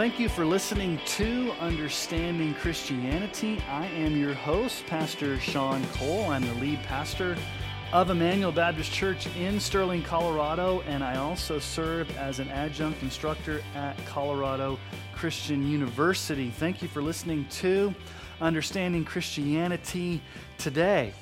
thank you for listening to Understanding Christianity. I am your host, Pastor Sean Cole. I'm the lead pastor of Emmanuel Baptist Church in Sterling, Colorado, and I also serve as an adjunct instructor at Colorado Christian University. Thank you for listening to Understanding Christianity today.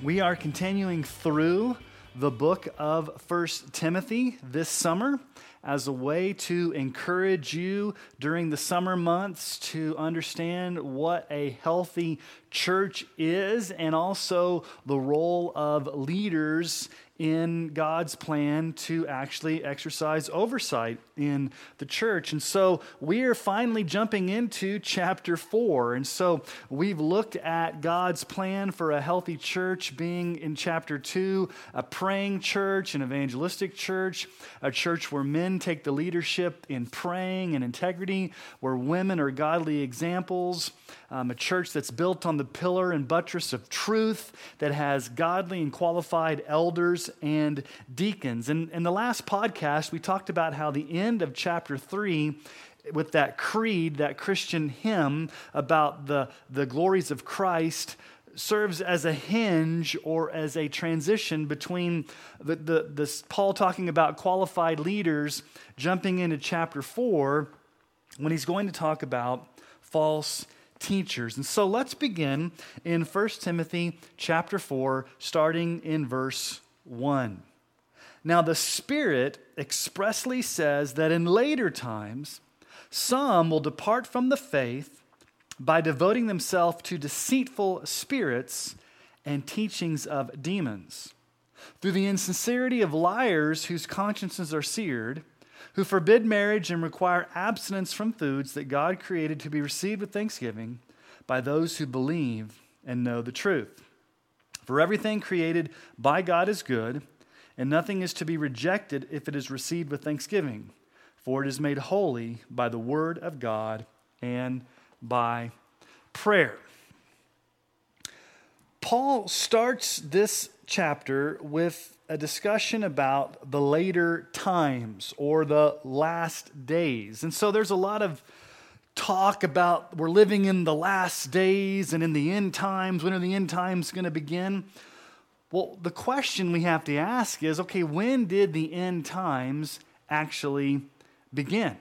We are continuing through the book of First Timothy this summer as a way to encourage you during the summer months to understand what a healthy church is and also the role of leaders in God's plan to actually exercise oversight in the church. And so we are finally jumping into chapter four. And so we've looked at God's plan for a healthy church being in chapter two, a praying church, an evangelistic church, a church where men take the leadership in praying and integrity, where women are godly examples, um, a church that's built on the pillar and buttress of truth, that has godly and qualified elders and deacons. And in the last podcast, we talked about how the end of chapter 3 with that creed, that Christian hymn about the, the glories of Christ, serves as a hinge or as a transition between the, the, Paul talking about qualified leaders jumping into chapter 4 when he's going to talk about false teachers. And so let's begin in 1 Timothy chapter 4 starting in verse 1. Now the Spirit expressly says that in later times some will depart from the faith by devoting themselves to deceitful spirits and teachings of demons. Through the insincerity of liars whose consciences are seared, who forbid marriage and require abstinence from foods that God created to be received with thanksgiving by those who believe and know the truth. For everything created by God is good, and nothing is to be rejected if it is received with thanksgiving, for it is made holy by the word of God and by prayer. Paul starts this chapter with a discussion about the later times or the last days. And so there's a lot of talk about we're living in the last days and in the end times. When are the end times going to begin? Well, the question we have to ask is okay, when did the end times actually begin?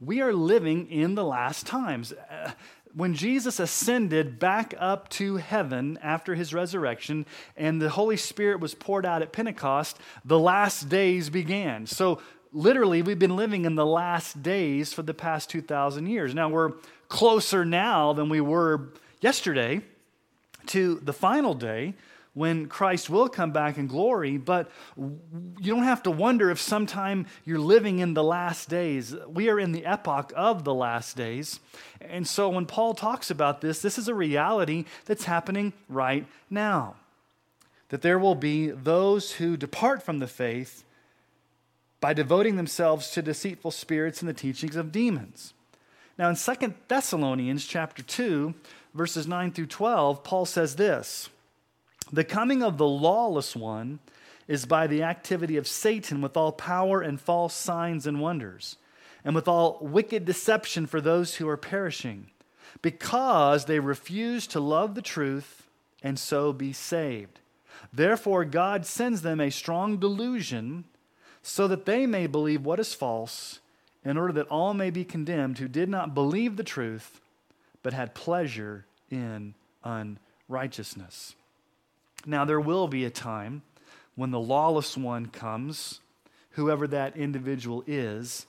We are living in the last times. Uh, When Jesus ascended back up to heaven after his resurrection and the Holy Spirit was poured out at Pentecost, the last days began. So, literally, we've been living in the last days for the past 2,000 years. Now, we're closer now than we were yesterday to the final day when Christ will come back in glory, but you don't have to wonder if sometime you're living in the last days. We are in the epoch of the last days. And so when Paul talks about this, this is a reality that's happening right now. That there will be those who depart from the faith by devoting themselves to deceitful spirits and the teachings of demons. Now in 2 Thessalonians chapter 2, verses 9 through 12, Paul says this. The coming of the lawless one is by the activity of Satan with all power and false signs and wonders, and with all wicked deception for those who are perishing, because they refuse to love the truth and so be saved. Therefore, God sends them a strong delusion so that they may believe what is false, in order that all may be condemned who did not believe the truth, but had pleasure in unrighteousness. Now, there will be a time when the lawless one comes, whoever that individual is,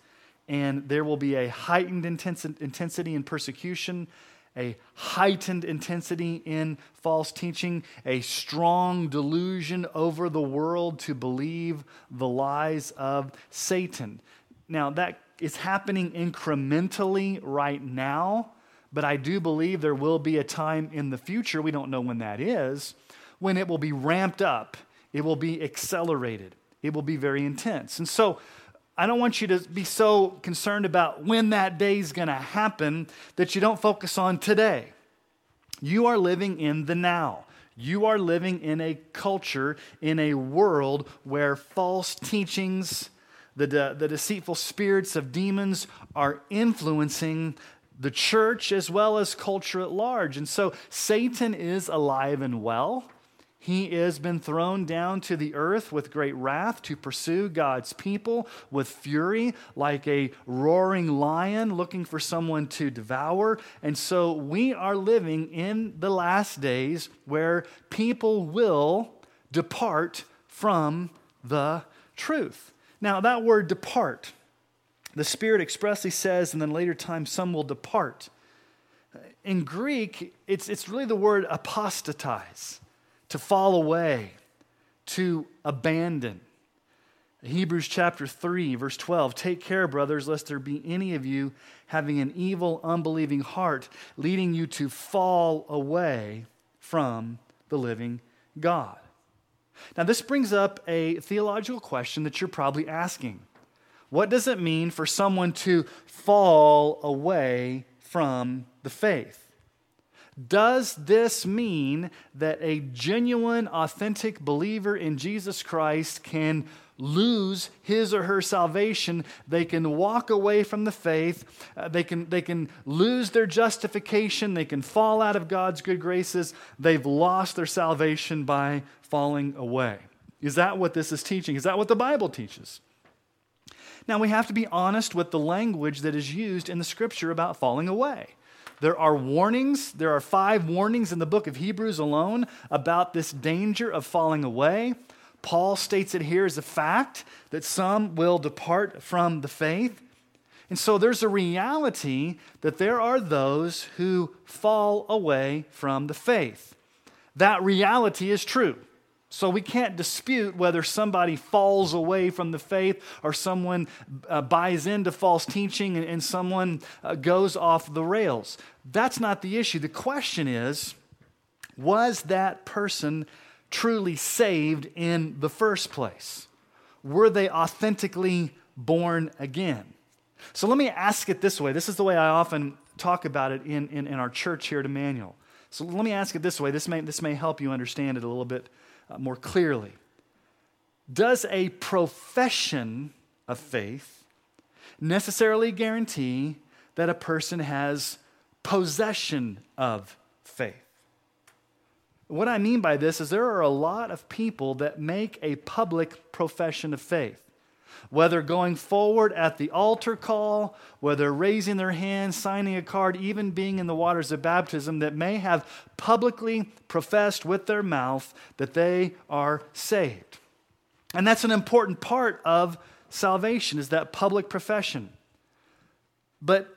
and there will be a heightened intensity in persecution, a heightened intensity in false teaching, a strong delusion over the world to believe the lies of Satan. Now, that is happening incrementally right now, but I do believe there will be a time in the future, we don't know when that is, when it will be ramped up, it will be accelerated, it will be very intense. And so, I don't want you to be so concerned about when that day is going to happen that you don't focus on today. You are living in the now. You are living in a culture, in a world where false teachings, the, de- the deceitful spirits of demons are influencing the church as well as culture at large. And so Satan is alive and well. He has been thrown down to the earth with great wrath to pursue God's people with fury, like a roaring lion looking for someone to devour. And so we are living in the last days where people will depart from the truth. Now, that word depart, the Spirit expressly says, and then later time, some will depart. In Greek, it's, it's really the word apostatize to fall away, to abandon. Hebrews chapter 3, verse 12 Take care, brothers, lest there be any of you having an evil, unbelieving heart, leading you to fall away from the living God. Now, this brings up a theological question that you're probably asking. What does it mean for someone to fall away from the faith? Does this mean that a genuine, authentic believer in Jesus Christ can lose his or her salvation? They can walk away from the faith. Uh, they, can, they can lose their justification. They can fall out of God's good graces. They've lost their salvation by falling away. Is that what this is teaching? Is that what the Bible teaches? Now, we have to be honest with the language that is used in the scripture about falling away. There are warnings, there are five warnings in the book of Hebrews alone about this danger of falling away. Paul states it here as a fact that some will depart from the faith. And so there's a reality that there are those who fall away from the faith. That reality is true. So we can't dispute whether somebody falls away from the faith or someone uh, buys into false teaching and, and someone uh, goes off the rails. That's not the issue. The question is was that person truly saved in the first place? Were they authentically born again? So let me ask it this way. This is the way I often talk about it in, in, in our church here at Emmanuel. So let me ask it this way. This may, this may help you understand it a little bit Uh, more clearly. Does a profession of faith necessarily guarantee that a person has possession of faith? What I mean by this is there are a lot of people that make a public profession of faith whether going forward at the altar call, whether raising their hand, signing a card, even being in the waters of baptism, that may have publicly professed with their mouth that they are saved. And that's an important part of salvation is that public profession. But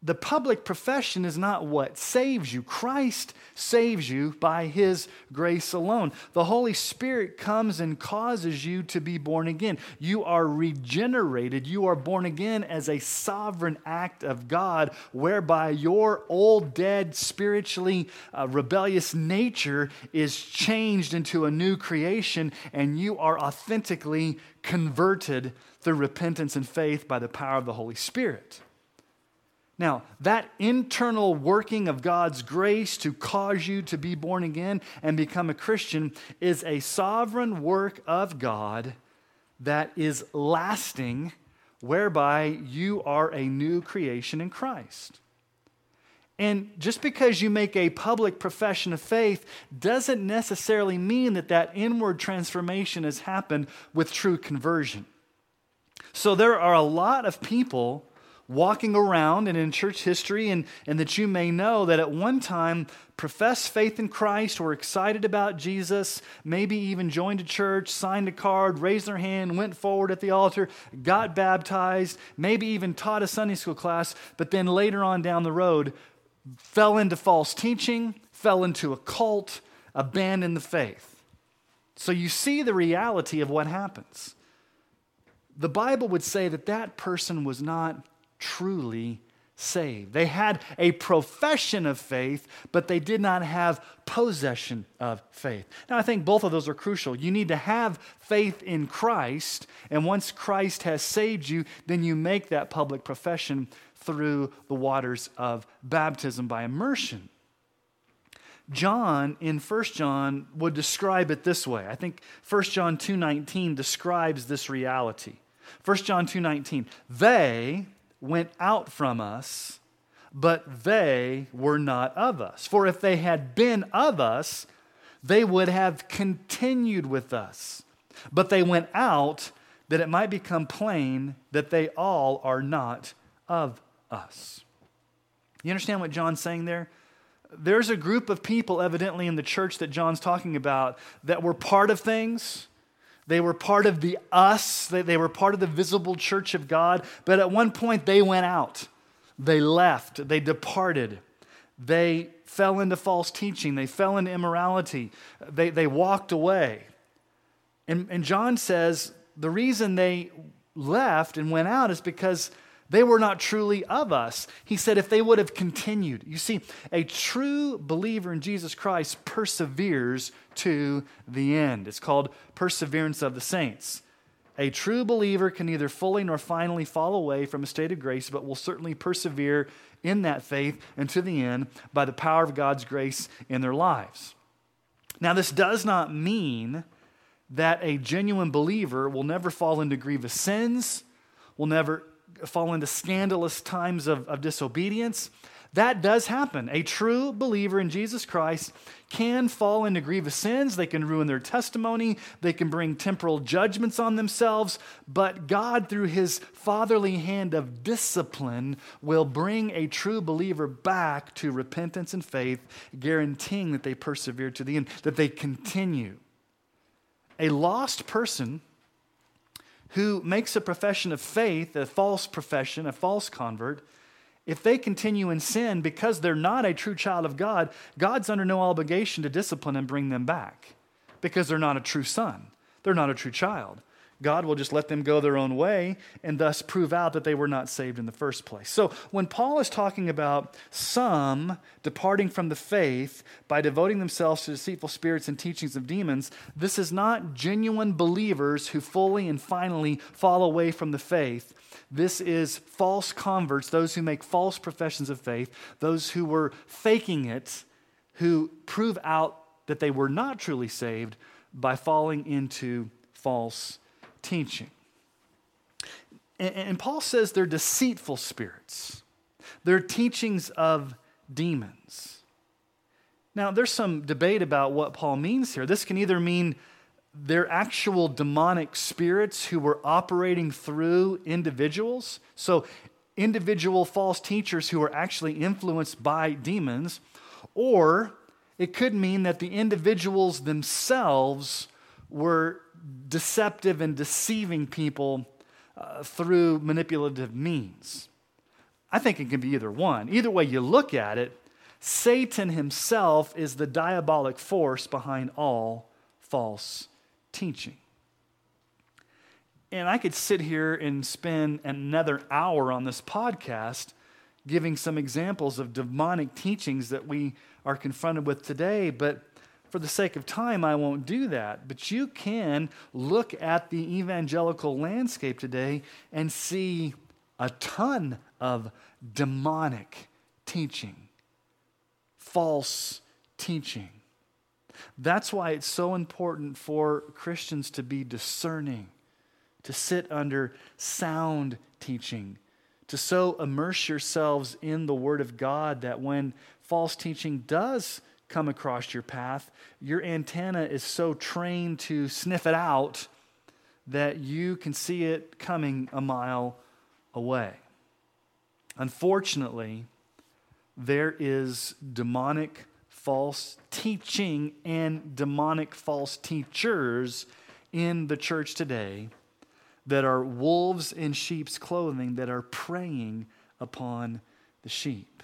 the public profession is not what saves you. Christ saves you by his grace alone. The Holy Spirit comes and causes you to be born again. You are regenerated. You are born again as a sovereign act of God, whereby your old, dead, spiritually uh, rebellious nature is changed into a new creation, and you are authentically converted through repentance and faith by the power of the Holy Spirit. Now, that internal working of God's grace to cause you to be born again and become a Christian is a sovereign work of God that is lasting, whereby you are a new creation in Christ. And just because you make a public profession of faith doesn't necessarily mean that that inward transformation has happened with true conversion. So there are a lot of people walking around and in church history, and, and that you may know that at one time professed faith in Christ, were excited about Jesus, maybe even joined a church, signed a card, raised their hand, went forward at the altar, got baptized, maybe even taught a Sunday school class, but then later on down the road fell into false teaching, fell into a cult, abandoned the faith. So you see the reality of what happens. The Bible would say that that person was not truly saved. They had a profession of faith, but they did not have possession of faith. Now, I think both of those are crucial. You need to have faith in Christ, and once Christ has saved you, then you make that public profession through the waters of baptism by immersion. John in 1 John would describe it this way. I think 1 John 2:19 describes this reality. 1 John 2:19. They went out from us, but they were not of us. For if they had been of us, they would have continued with us. But they went out that it might become plain that they all are not of us. You understand what John's saying there? There's a group of people, evidently, in the church that John's talking about that were part of things. They were part of the us, they, they were part of the visible church of God, but at one point they went out. They left, they departed, they fell into false teaching, they fell into immorality, they, they walked away. And, and John says the reason they left and went out is because they were not truly of us. He said, if they would have continued. You see, a true believer in Jesus Christ perseveres to the end. It's called perseverance of the saints. A true believer can neither fully nor finally fall away from a state of grace, but will certainly persevere in that faith and to the end by the power of God's grace in their lives. Now, this does not mean that a genuine believer will never fall into grievous sins, will never fall into scandalous times of, of disobedience. That does happen. A true believer in Jesus Christ can fall into grievous sins. They can ruin their testimony. They can bring temporal judgments on themselves. But God, through his fatherly hand of discipline, will bring a true believer back to repentance and faith, guaranteeing that they persevere to the end, that they continue. A lost person who makes a profession of faith, a false profession, a false convert, if they continue in sin because they're not a true child of God, God's under no obligation to discipline and bring them back because they're not a true son. They're not a true child. God will just let them go their own way and thus prove out that they were not saved in the first place. So, when Paul is talking about some departing from the faith by devoting themselves to deceitful spirits and teachings of demons, this is not genuine believers who fully and finally fall away from the faith. This is false converts, those who make false professions of faith, those who were faking it, who prove out that they were not truly saved by falling into false teaching. And, and Paul says they're deceitful spirits, they're teachings of demons. Now, there's some debate about what Paul means here. This can either mean they're actual demonic spirits who were operating through individuals. So, individual false teachers who are actually influenced by demons. Or it could mean that the individuals themselves were deceptive and deceiving people uh, through manipulative means. I think it can be either one. Either way you look at it, Satan himself is the diabolic force behind all false teaching. And I could sit here and spend another hour on this podcast giving some examples of demonic teachings that we are confronted with today, but for the sake of time, I won't do that. But you can look at the evangelical landscape today and see a ton of demonic teaching, false teaching. That's why it's so important for Christians to be discerning, to sit under sound teaching, to so immerse yourselves in the Word of God that when false teaching does come across your path, your antenna is so trained to sniff it out that you can see it coming a mile away. Unfortunately, there is demonic false teaching and demonic false teachers in the church today that are wolves in sheep's clothing that are preying upon the sheep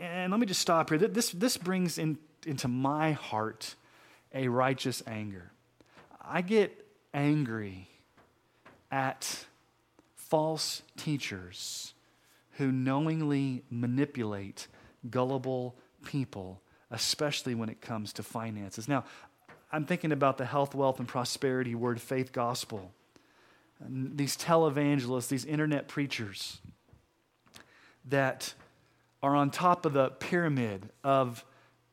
and let me just stop here. This, this brings in, into my heart a righteous anger. I get angry at false teachers who knowingly manipulate gullible people, especially when it comes to finances. Now, I'm thinking about the health, wealth, and prosperity word faith gospel. These televangelists, these internet preachers that are on top of the pyramid of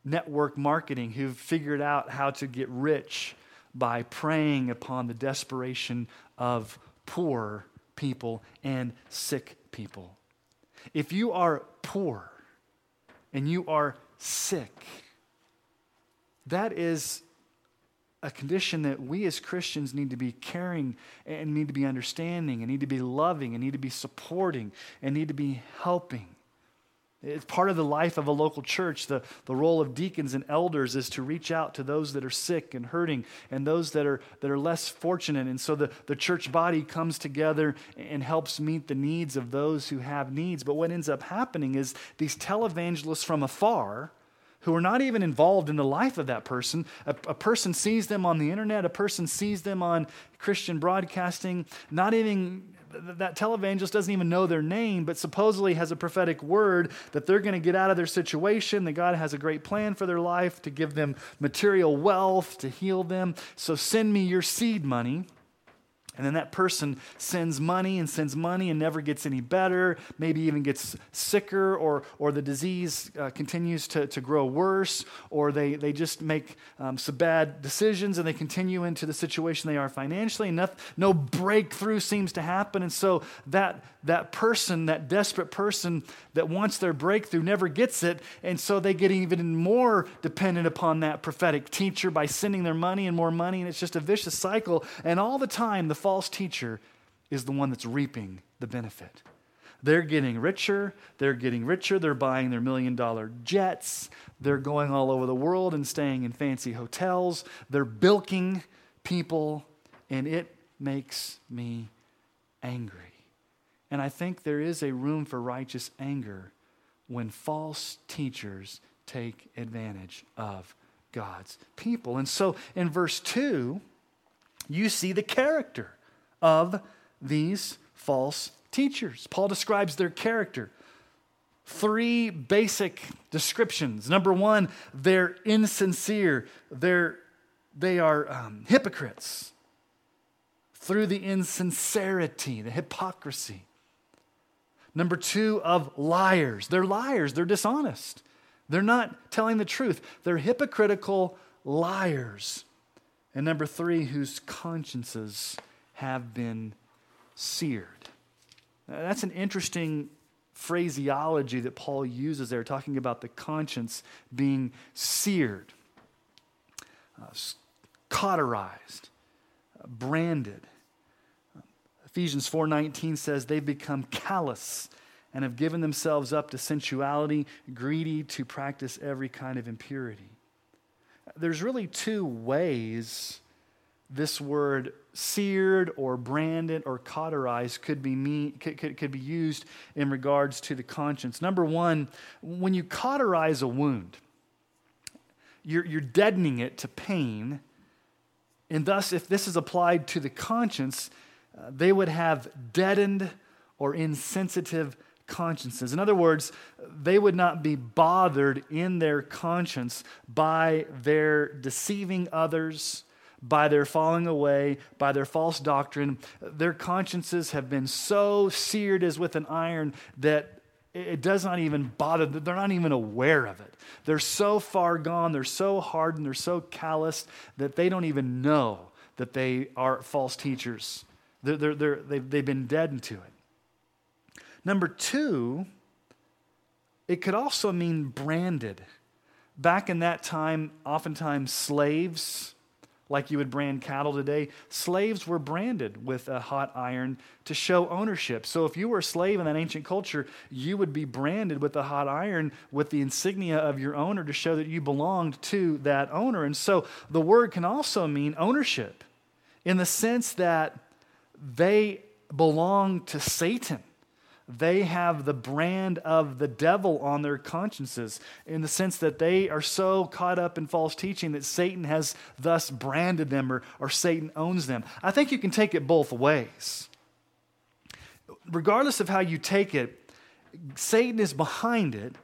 network marketing who've figured out how to get rich by preying upon the desperation of poor people and sick people. If you are poor and you are sick, that is a condition that we as Christians need to be caring and need to be understanding and need to be loving and need to be supporting and need to be helping. It's part of the life of a local church. The, the role of deacons and elders is to reach out to those that are sick and hurting and those that are, that are less fortunate. And so the, the church body comes together and helps meet the needs of those who have needs. But what ends up happening is these televangelists from afar who are not even involved in the life of that person. A, a, person sees them on the internet, a person sees them on Christian broadcasting, not even that televangelist doesn't even know their name, but supposedly has a prophetic word that they're going to get out of their situation, that God has a great plan for their life to give them material wealth, to heal them. So send me your seed money. And then that person sends money and sends money and never gets any better, maybe even gets sicker, or, or the disease uh, continues to, to grow worse, or they, they just make um, some bad decisions and they continue into the situation they are financially. No, no breakthrough seems to happen. And so that, that person, that desperate person that wants their breakthrough, never gets it. And so they get even more dependent upon that prophetic teacher by sending their money and more money. And it's just a vicious cycle. And all the time, the false teacher is the one that's reaping the benefit. They're getting richer, they're getting richer, they're buying their million dollar jets, they're going all over the world and staying in fancy hotels, they're bilking people, and it makes me angry. And I think there is a room for righteous anger when false teachers take advantage of God's people. And so in verse 2, you see the character of these false teachers. Paul describes their character. Three basic descriptions. Number one, they're insincere, they're, they are um, hypocrites through the insincerity, the hypocrisy. Number two, of liars. They're liars, they're dishonest. They're not telling the truth, they're hypocritical liars. And number three, whose consciences have been seared. Now, that's an interesting phraseology that Paul uses there, talking about the conscience being seared, uh, cauterized, uh, branded. Ephesians 4:19 says they've become callous and have given themselves up to sensuality, greedy to practice every kind of impurity. There's really two ways this word seared or branded or cauterized could be, mean, could, could, could be used in regards to the conscience. Number one, when you cauterize a wound, you're, you're deadening it to pain. And thus, if this is applied to the conscience, uh, they would have deadened or insensitive consciences. In other words, they would not be bothered in their conscience by their deceiving others, by their falling away, by their false doctrine. Their consciences have been so seared as with an iron that it does not even bother them. They're not even aware of it. They're so far gone, they're so hardened, they're so calloused that they don't even know that they are false teachers. They're, they're, they're, they've, they've been deadened to it. Number two, it could also mean branded. Back in that time, oftentimes slaves, like you would brand cattle today, slaves were branded with a hot iron to show ownership. So if you were a slave in that ancient culture, you would be branded with a hot iron with the insignia of your owner to show that you belonged to that owner. And so the word can also mean ownership in the sense that they belong to Satan. They have the brand of the devil on their consciences in the sense that they are so caught up in false teaching that Satan has thus branded them or, or Satan owns them. I think you can take it both ways. Regardless of how you take it, Satan is behind it.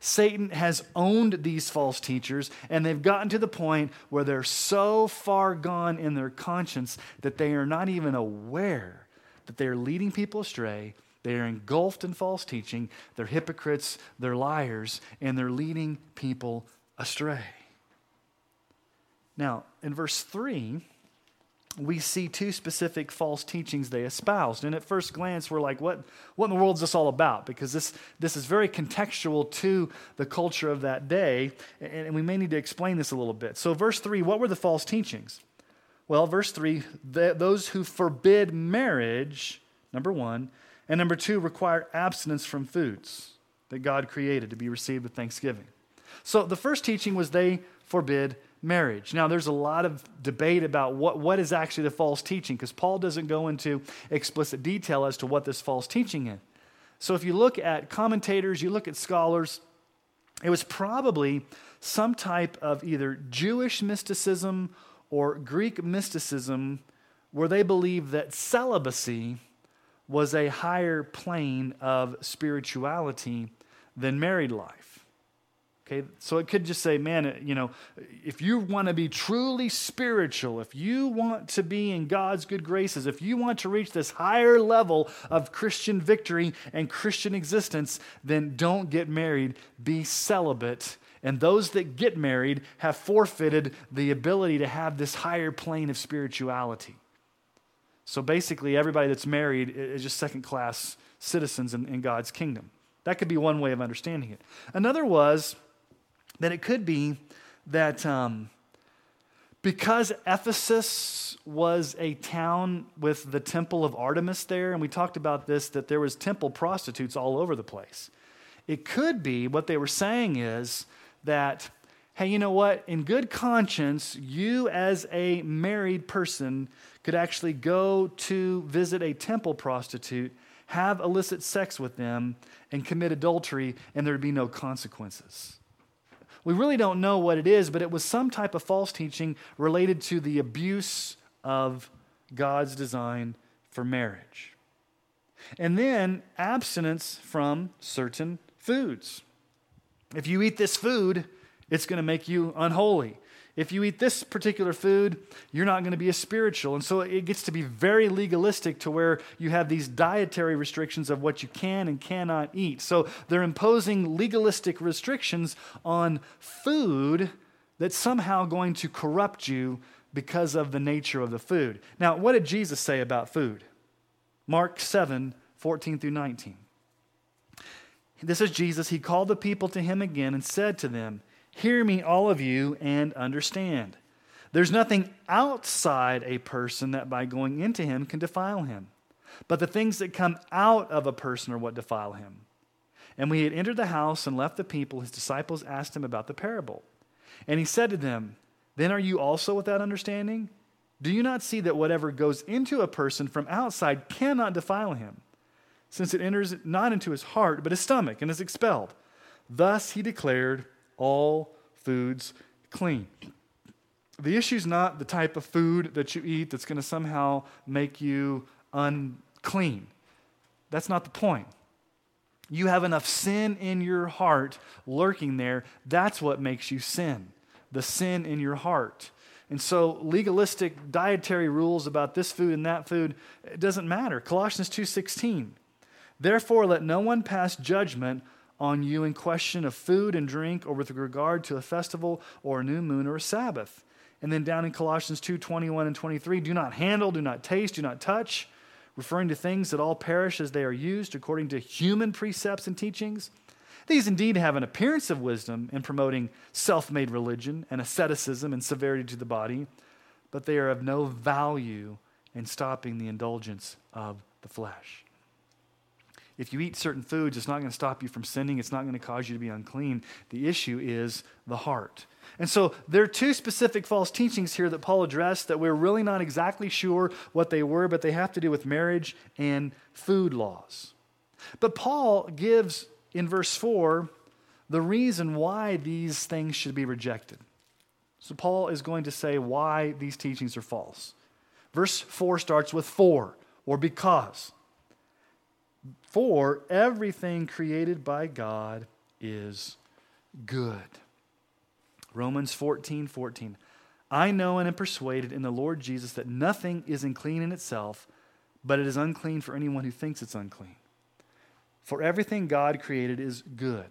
Satan has owned these false teachers, and they've gotten to the point where they're so far gone in their conscience that they are not even aware that they are leading people astray they are engulfed in false teaching. They're hypocrites, they're liars, and they're leading people astray. Now, in verse 3, we see two specific false teachings they espoused. And at first glance, we're like, what, what in the world is this all about? Because this, this is very contextual to the culture of that day, and, and we may need to explain this a little bit. So, verse 3, what were the false teachings? Well, verse 3, the, those who forbid marriage, number one, and number two, require abstinence from foods that God created to be received with thanksgiving. So, the first teaching was they forbid marriage. Now, there's a lot of debate about what, what is actually the false teaching because Paul doesn't go into explicit detail as to what this false teaching is. So, if you look at commentators, you look at scholars, it was probably some type of either Jewish mysticism or Greek mysticism where they believed that celibacy was a higher plane of spirituality than married life. Okay, so it could just say, man, you know, if you want to be truly spiritual, if you want to be in God's good graces, if you want to reach this higher level of Christian victory and Christian existence, then don't get married, be celibate. And those that get married have forfeited the ability to have this higher plane of spirituality. So basically, everybody that's married is just second class citizens in, in God's kingdom. That could be one way of understanding it. Another was that it could be that um, because Ephesus was a town with the temple of Artemis there, and we talked about this, that there was temple prostitutes all over the place. It could be what they were saying is that, hey, you know what? In good conscience, you as a married person could actually go to visit a temple prostitute, have illicit sex with them, and commit adultery, and there'd be no consequences. We really don't know what it is, but it was some type of false teaching related to the abuse of God's design for marriage. And then abstinence from certain foods. If you eat this food, it's going to make you unholy. If you eat this particular food, you're not going to be as spiritual. And so it gets to be very legalistic to where you have these dietary restrictions of what you can and cannot eat. So they're imposing legalistic restrictions on food that's somehow going to corrupt you because of the nature of the food. Now, what did Jesus say about food? Mark 7 14 through 19. This is Jesus. He called the people to him again and said to them, Hear me, all of you, and understand. There's nothing outside a person that by going into him can defile him. But the things that come out of a person are what defile him. And when he had entered the house and left the people, his disciples asked him about the parable. And he said to them, Then are you also without understanding? Do you not see that whatever goes into a person from outside cannot defile him, since it enters not into his heart, but his stomach, and is expelled? Thus he declared all foods clean. The issue is not the type of food that you eat that's going to somehow make you unclean. That's not the point. You have enough sin in your heart lurking there. That's what makes you sin. The sin in your heart. And so legalistic dietary rules about this food and that food it doesn't matter. Colossians 2:16. Therefore let no one pass judgment on you in question of food and drink or with regard to a festival or a new moon or a Sabbath. And then down in Colossians 2 21 and 23, do not handle, do not taste, do not touch, referring to things that all perish as they are used according to human precepts and teachings. These indeed have an appearance of wisdom in promoting self made religion and asceticism and severity to the body, but they are of no value in stopping the indulgence of the flesh if you eat certain foods, it's not going to stop you from sinning. It's not going to cause you to be unclean. The issue is the heart. And so there are two specific false teachings here that Paul addressed that we're really not exactly sure what they were, but they have to do with marriage and food laws. But Paul gives in verse 4 the reason why these things should be rejected. So Paul is going to say why these teachings are false. Verse 4 starts with for or because. For everything created by God is good. Romans 14 14. I know and am persuaded in the Lord Jesus that nothing is unclean in itself, but it is unclean for anyone who thinks it's unclean. For everything God created is good.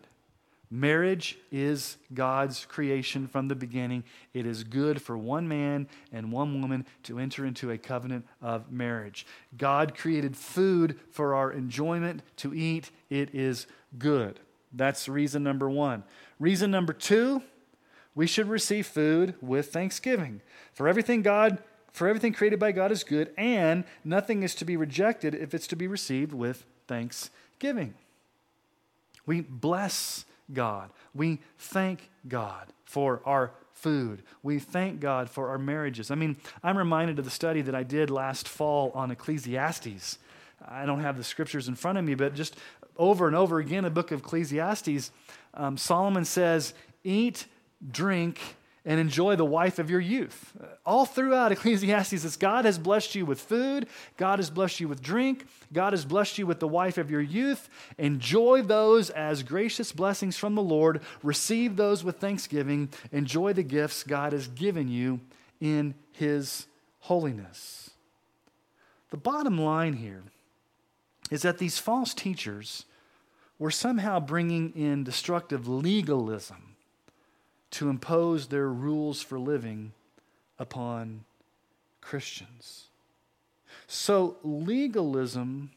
Marriage is God's creation from the beginning. It is good for one man and one woman to enter into a covenant of marriage. God created food for our enjoyment to eat. It is good. That's reason number one. Reason number two, we should receive food with thanksgiving. For everything God for everything created by God is good, and nothing is to be rejected if it's to be received with thanksgiving. We bless God. We thank God for our food. We thank God for our marriages. I mean, I'm reminded of the study that I did last fall on Ecclesiastes. I don't have the scriptures in front of me, but just over and over again, the book of Ecclesiastes, um, Solomon says, Eat, drink, and enjoy the wife of your youth. All throughout Ecclesiastes, God has blessed you with food, God has blessed you with drink, God has blessed you with the wife of your youth. Enjoy those as gracious blessings from the Lord. Receive those with thanksgiving. Enjoy the gifts God has given you in His holiness. The bottom line here is that these false teachers were somehow bringing in destructive legalism to impose their rules for living upon Christians. So legalism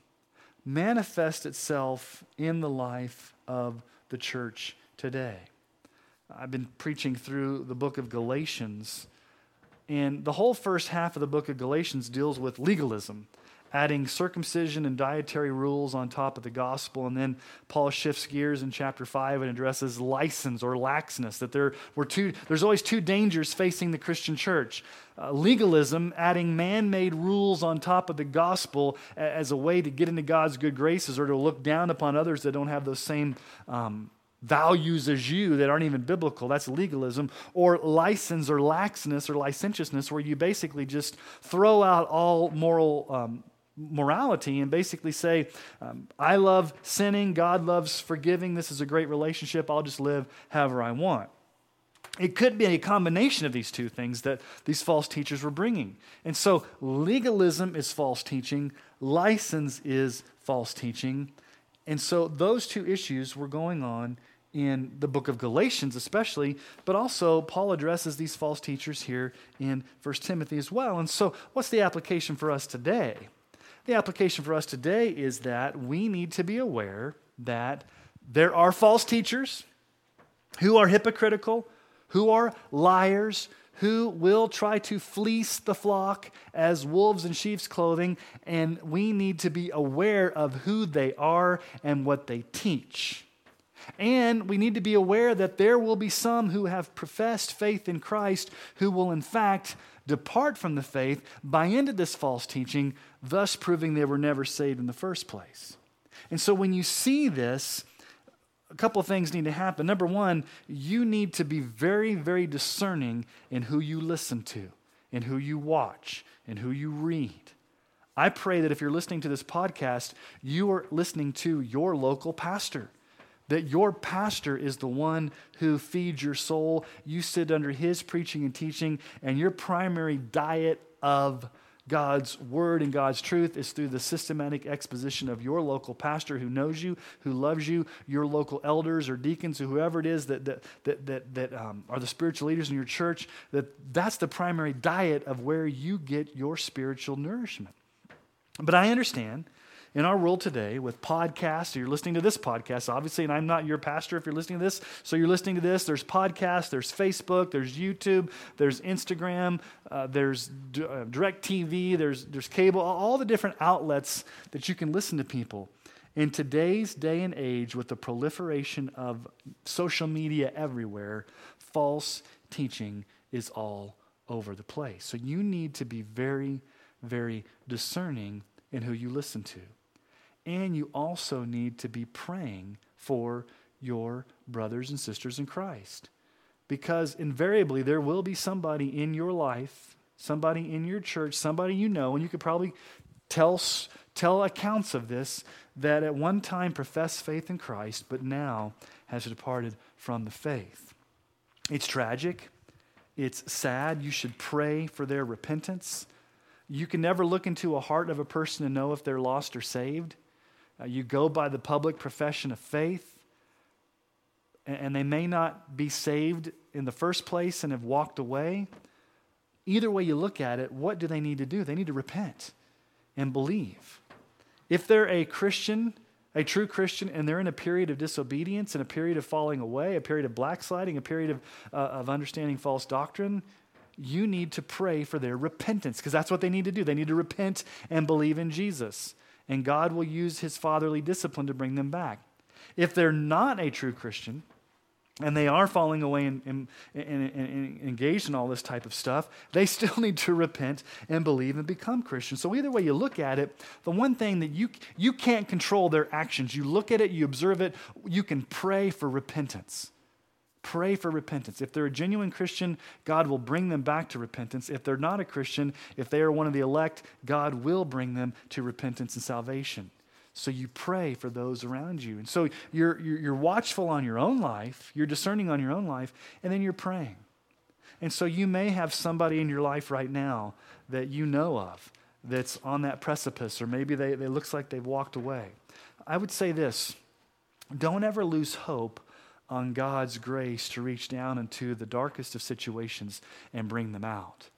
manifests itself in the life of the church today. I've been preaching through the book of Galatians, and the whole first half of the book of Galatians deals with legalism adding circumcision and dietary rules on top of the gospel. And then Paul shifts gears in chapter 5 and addresses license or laxness, that there were two, there's always two dangers facing the Christian church. Uh, legalism, adding man made rules on top of the gospel as a way to get into God's good graces or to look down upon others that don't have those same um, values as you that aren't even biblical. That's legalism. Or license or laxness or licentiousness, where you basically just throw out all moral um, morality and basically say, um, I love sinning, God loves forgiving, this is a great relationship, I'll just live however I want. It could be a combination of these two things that these false teachers were bringing. And so legalism is false teaching, license is false teaching. And so those two issues were going on in the book of Galatians, especially, but also Paul addresses these false teachers here in 1 Timothy as well. And so, what's the application for us today? The application for us today is that we need to be aware that there are false teachers who are hypocritical, who are liars, who will try to fleece the flock as wolves in sheep's clothing, and we need to be aware of who they are and what they teach. And we need to be aware that there will be some who have professed faith in Christ who will, in fact, depart from the faith, buy into this false teaching, thus proving they were never saved in the first place. And so when you see this, a couple of things need to happen. Number one, you need to be very, very discerning in who you listen to, in who you watch, in who you read. I pray that if you're listening to this podcast, you are listening to your local pastor that your pastor is the one who feeds your soul. You sit under his preaching and teaching, and your primary diet of God's word and God's truth is through the systematic exposition of your local pastor who knows you, who loves you, your local elders or deacons or whoever it is that, that, that, that, that um, are the spiritual leaders in your church, that that's the primary diet of where you get your spiritual nourishment. But I understand in our world today with podcasts, you're listening to this podcast, obviously, and I'm not your pastor if you're listening to this. So you're listening to this. There's podcasts, there's Facebook, there's YouTube, there's Instagram, uh, there's d- uh, DirecTV, there's, there's cable, all the different outlets that you can listen to people. In today's day and age, with the proliferation of social media everywhere, false teaching is all over the place. So you need to be very, very discerning in who you listen to and you also need to be praying for your brothers and sisters in Christ. Because invariably, there will be somebody in your life, somebody in your church, somebody you know, and you could probably tell, tell accounts of this that at one time professed faith in Christ, but now has departed from the faith. It's tragic. It's sad. You should pray for their repentance. You can never look into a heart of a person to know if they're lost or saved. Uh, you go by the public profession of faith. and they may not be saved in the first place and have walked away, either way you look at it, what do they need to do? They need to repent and believe. If they're a Christian, a true Christian, and they're in a period of disobedience and a period of falling away, a period of backsliding, a period of, uh, of understanding false doctrine, you need to pray for their repentance because that's what they need to do. They need to repent and believe in Jesus. And God will use his fatherly discipline to bring them back. If they're not a true Christian, and they are falling away and, and, and, and, engaged in all this type of stuff, they still need to repent and believe and become Christians. So, either way you look at it, the one thing that you, you can't control their actions. You look at it, you observe it, you can pray for repentance. Pray for repentance. If they're a genuine Christian, God will bring them back to repentance. If they're not a Christian, if they are one of the elect, God will bring them to repentance and salvation. So you pray for those around you. And so you're, you're, you're, watchful on your own life, you're discerning on your own life, and then you're praying. And so you may have somebody in your life right now that you know of that's on that precipice, or maybe they, they looks like they've walked away. I would say this don't ever lose hope on God's grace to reach down into the darkest of situations and bring them out.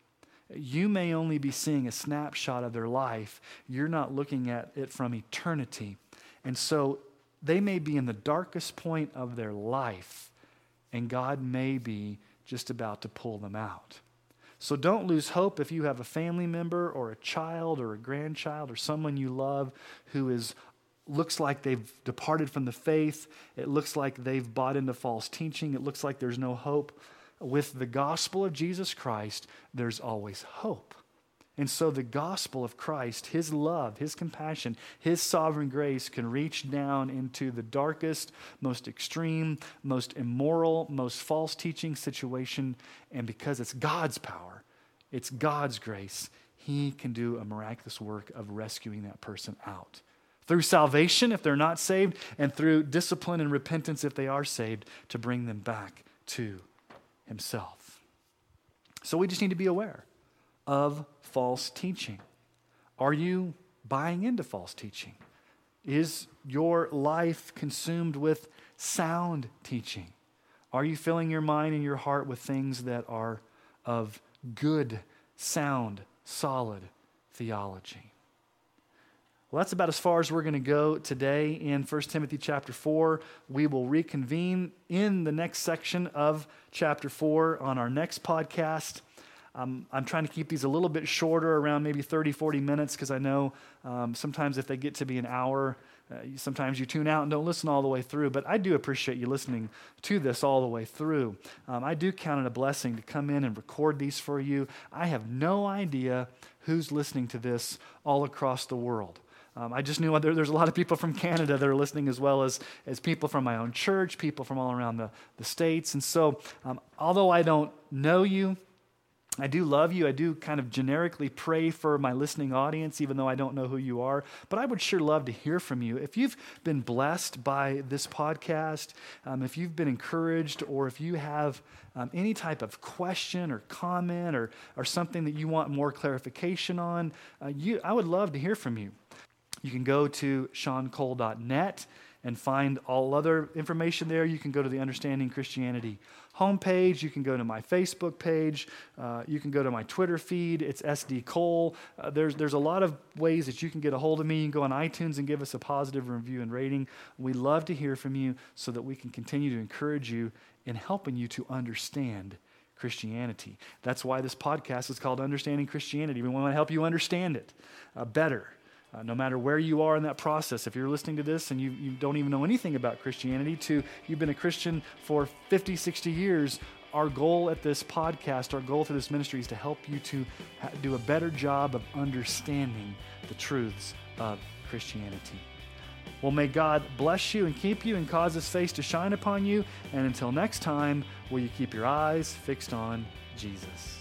You may only be seeing a snapshot of their life. You're not looking at it from eternity. And so they may be in the darkest point of their life, and God may be just about to pull them out. So don't lose hope if you have a family member or a child or a grandchild or someone you love who is looks like they've departed from the faith. It looks like they've bought into false teaching. It looks like there's no hope with the gospel of Jesus Christ, there's always hope. And so the gospel of Christ, his love, his compassion, his sovereign grace can reach down into the darkest, most extreme, most immoral, most false teaching situation. And because it's God's power, it's God's grace, he can do a miraculous work of rescuing that person out. Through salvation, if they're not saved, and through discipline and repentance, if they are saved, to bring them back to himself. So we just need to be aware of false teaching. Are you buying into false teaching? Is your life consumed with sound teaching? Are you filling your mind and your heart with things that are of good, sound, solid theology? Well, that's about as far as we're going to go today in 1 Timothy chapter 4. We will reconvene in the next section of chapter 4 on our next podcast. Um, I'm trying to keep these a little bit shorter, around maybe 30, 40 minutes, because I know um, sometimes if they get to be an hour, uh, sometimes you tune out and don't listen all the way through. But I do appreciate you listening to this all the way through. Um, I do count it a blessing to come in and record these for you. I have no idea who's listening to this all across the world. Um, I just knew there, there's a lot of people from Canada that are listening, as well as, as people from my own church, people from all around the, the States. And so, um, although I don't know you, I do love you. I do kind of generically pray for my listening audience, even though I don't know who you are. But I would sure love to hear from you. If you've been blessed by this podcast, um, if you've been encouraged, or if you have um, any type of question or comment or, or something that you want more clarification on, uh, you, I would love to hear from you. You can go to seancole.net and find all other information there. You can go to the Understanding Christianity homepage. You can go to my Facebook page. Uh, you can go to my Twitter feed. It's SD Cole. Uh, there's, there's a lot of ways that you can get a hold of me. You can go on iTunes and give us a positive review and rating. We love to hear from you so that we can continue to encourage you in helping you to understand Christianity. That's why this podcast is called Understanding Christianity. We want to help you understand it uh, better. Uh, no matter where you are in that process, if you're listening to this and you, you don't even know anything about Christianity, to you've been a Christian for 50, 60 years, our goal at this podcast, our goal through this ministry is to help you to ha- do a better job of understanding the truths of Christianity. Well, may God bless you and keep you and cause his face to shine upon you. And until next time, will you keep your eyes fixed on Jesus?